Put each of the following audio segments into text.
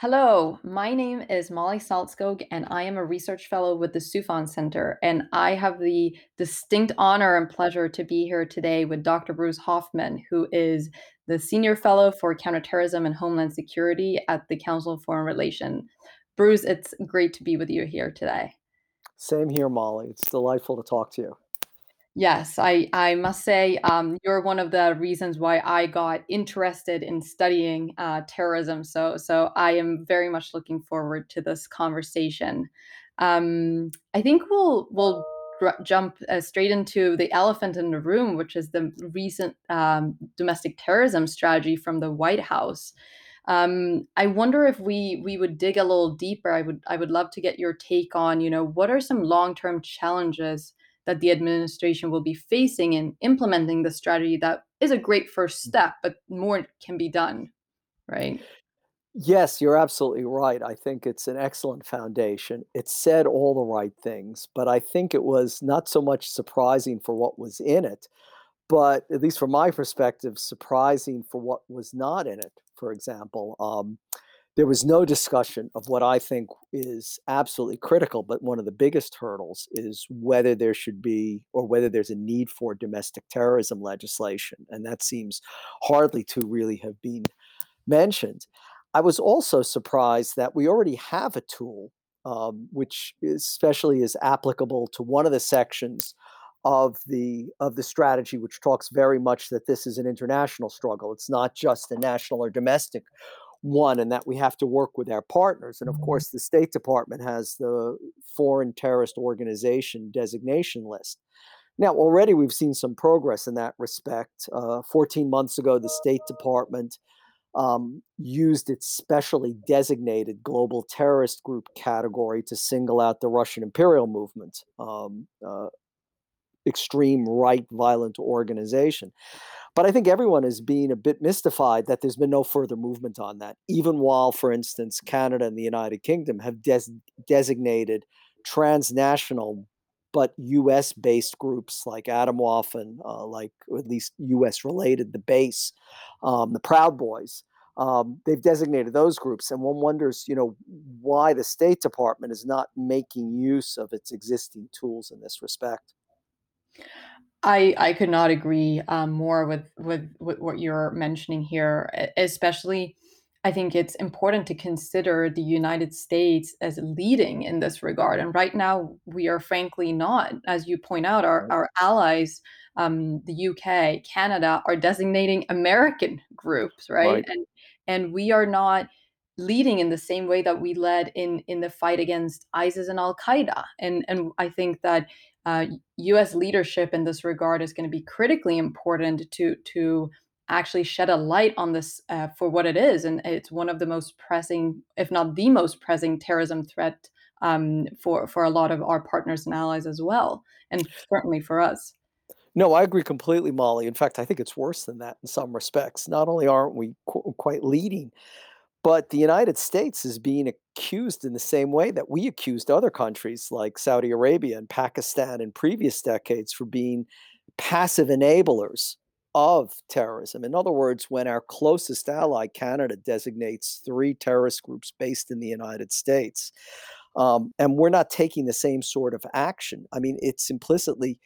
Hello, my name is Molly Saltskog, and I am a research fellow with the Soufan Center. And I have the distinct honor and pleasure to be here today with Dr. Bruce Hoffman, who is the Senior Fellow for Counterterrorism and Homeland Security at the Council of Foreign Relations. Bruce, it's great to be with you here today. Same here, Molly. It's delightful to talk to you. Yes, I I must say, um, you're one of the reasons why I got interested in studying uh, terrorism. So so I am very much looking forward to this conversation. Um, I think we'll we'll jump uh, straight into the elephant in the room, which is the recent um, domestic terrorism strategy from the White House. Um, I wonder if we we would dig a little deeper. I would I would love to get your take on, you know, what are some long-term challenges that the administration will be facing in implementing the strategy that is a great first step, but more can be done, right? Yes, you're absolutely right. I think it's an excellent foundation. It said all the right things, but I think it was not so much surprising for what was in it, but at least from my perspective, surprising for what was not in it. For example, um, there was no discussion of what I think is absolutely critical, but one of the biggest hurdles is whether there should be or whether there's a need for domestic terrorism legislation. And that seems hardly to really have been mentioned. I was also surprised that we already have a tool um, which especially is applicable to one of the sections of the of the strategy which talks very much that this is an international struggle it's not just a national or domestic one and that we have to work with our partners. And of course, the State Department has the foreign terrorist organization designation list. Now, already we've seen some progress in that respect. Uh, 14 months ago, the State Department um, used its specially designated global terrorist group category to single out the Russian imperial movement, um, uh, extreme right violent organization. But I think everyone is being a bit mystified that there's been no further movement on that, even while, for instance, Canada and the United Kingdom have des- designated transnational but US based groups like Adam and uh, like at least US related, the base, um, the Proud Boys. Um, they've designated those groups, and one wonders, you know, why the State Department is not making use of its existing tools in this respect. I I could not agree um, more with, with with what you're mentioning here. e- Especially, I think it's important to consider the United States as leading in this regard. And right now, we are frankly not. As you point out, our Right. our allies, um, the UK, Canada, are designating American groups, right? Right. And and we are not leading in the same way that we led in in the fight against ISIS and Al Qaeda. And and I think that uh, U.S. leadership in this regard is going to be critically important to to actually shed a light on this uh, for what it is, and it's one of the most pressing, if not the most pressing, terrorism threat um, for for a lot of our partners and allies as well, and certainly for us. No, I agree completely, Molly. In fact, I think it's worse than that in some respects. Not only aren't we qu- quite leading, but the United States is being accused in the same way that we accused other countries like Saudi Arabia and Pakistan in previous decades for being passive enablers of terrorism. In other words, when our closest ally, Canada, designates three terrorist groups based in the United States, um, and we're not taking the same sort of action. I mean, it's implicitly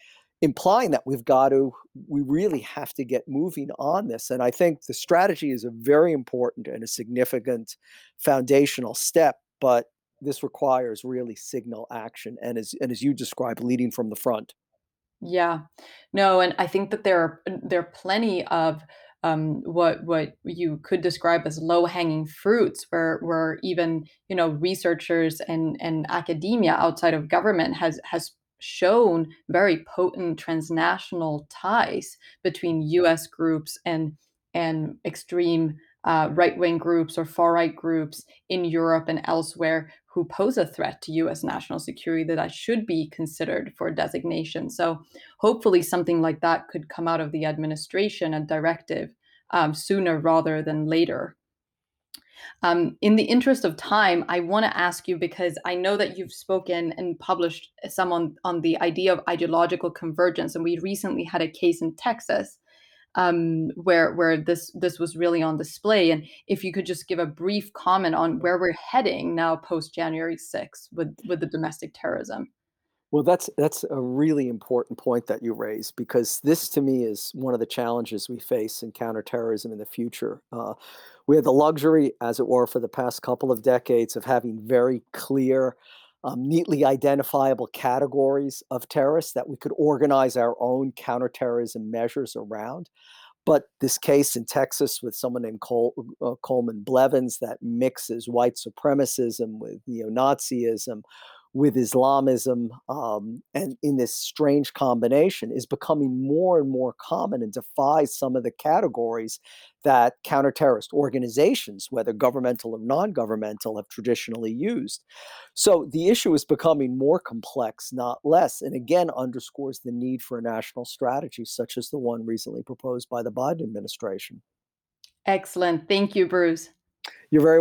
implying that we've got to, we really have to get moving on this. And I think the strategy is a very important and a significant foundational step, but this requires really signal action and as and as you described, leading from the front. Yeah. No, and I think that there are there are plenty of um, what what you could describe as low-hanging fruits where where even, you know, researchers and and academia outside of government has has shown very potent transnational ties between US groups and and extreme uh, right-wing groups or far-right groups in Europe and elsewhere who pose a threat to US national security that I should be considered for designation. So hopefully something like that could come out of the administration, a directive, um, sooner rather than later. Um, in the interest of time, I want to ask you because I know that you've spoken and published some on, on the idea of ideological convergence, and we recently had a case in Texas. um, where where this this was really on display, and if you could just give a brief comment on where we're heading now post January 6th with with the domestic terrorism. Well, that's that's a really important point that you raised because this to me is one of the challenges we face in counterterrorism in the future. Uh, we had the luxury, as it were, for the past couple of decades of having very clear, um, neatly identifiable categories of terrorists that we could organize our own counterterrorism measures around. But this case in Texas with someone named Col uh, Coleman Blevins that mixes white supremacism with neo-Nazism, with Islamism, um, and in this strange combination is becoming more and more common and defies some of the categories that counter-terrorist organizations, whether governmental or non-governmental, have traditionally used. So the issue is becoming more complex, not less, and again underscores the need for a national strategy such as the one recently proposed by the Biden administration. Excellent. Thank you, Bruce. You're very wel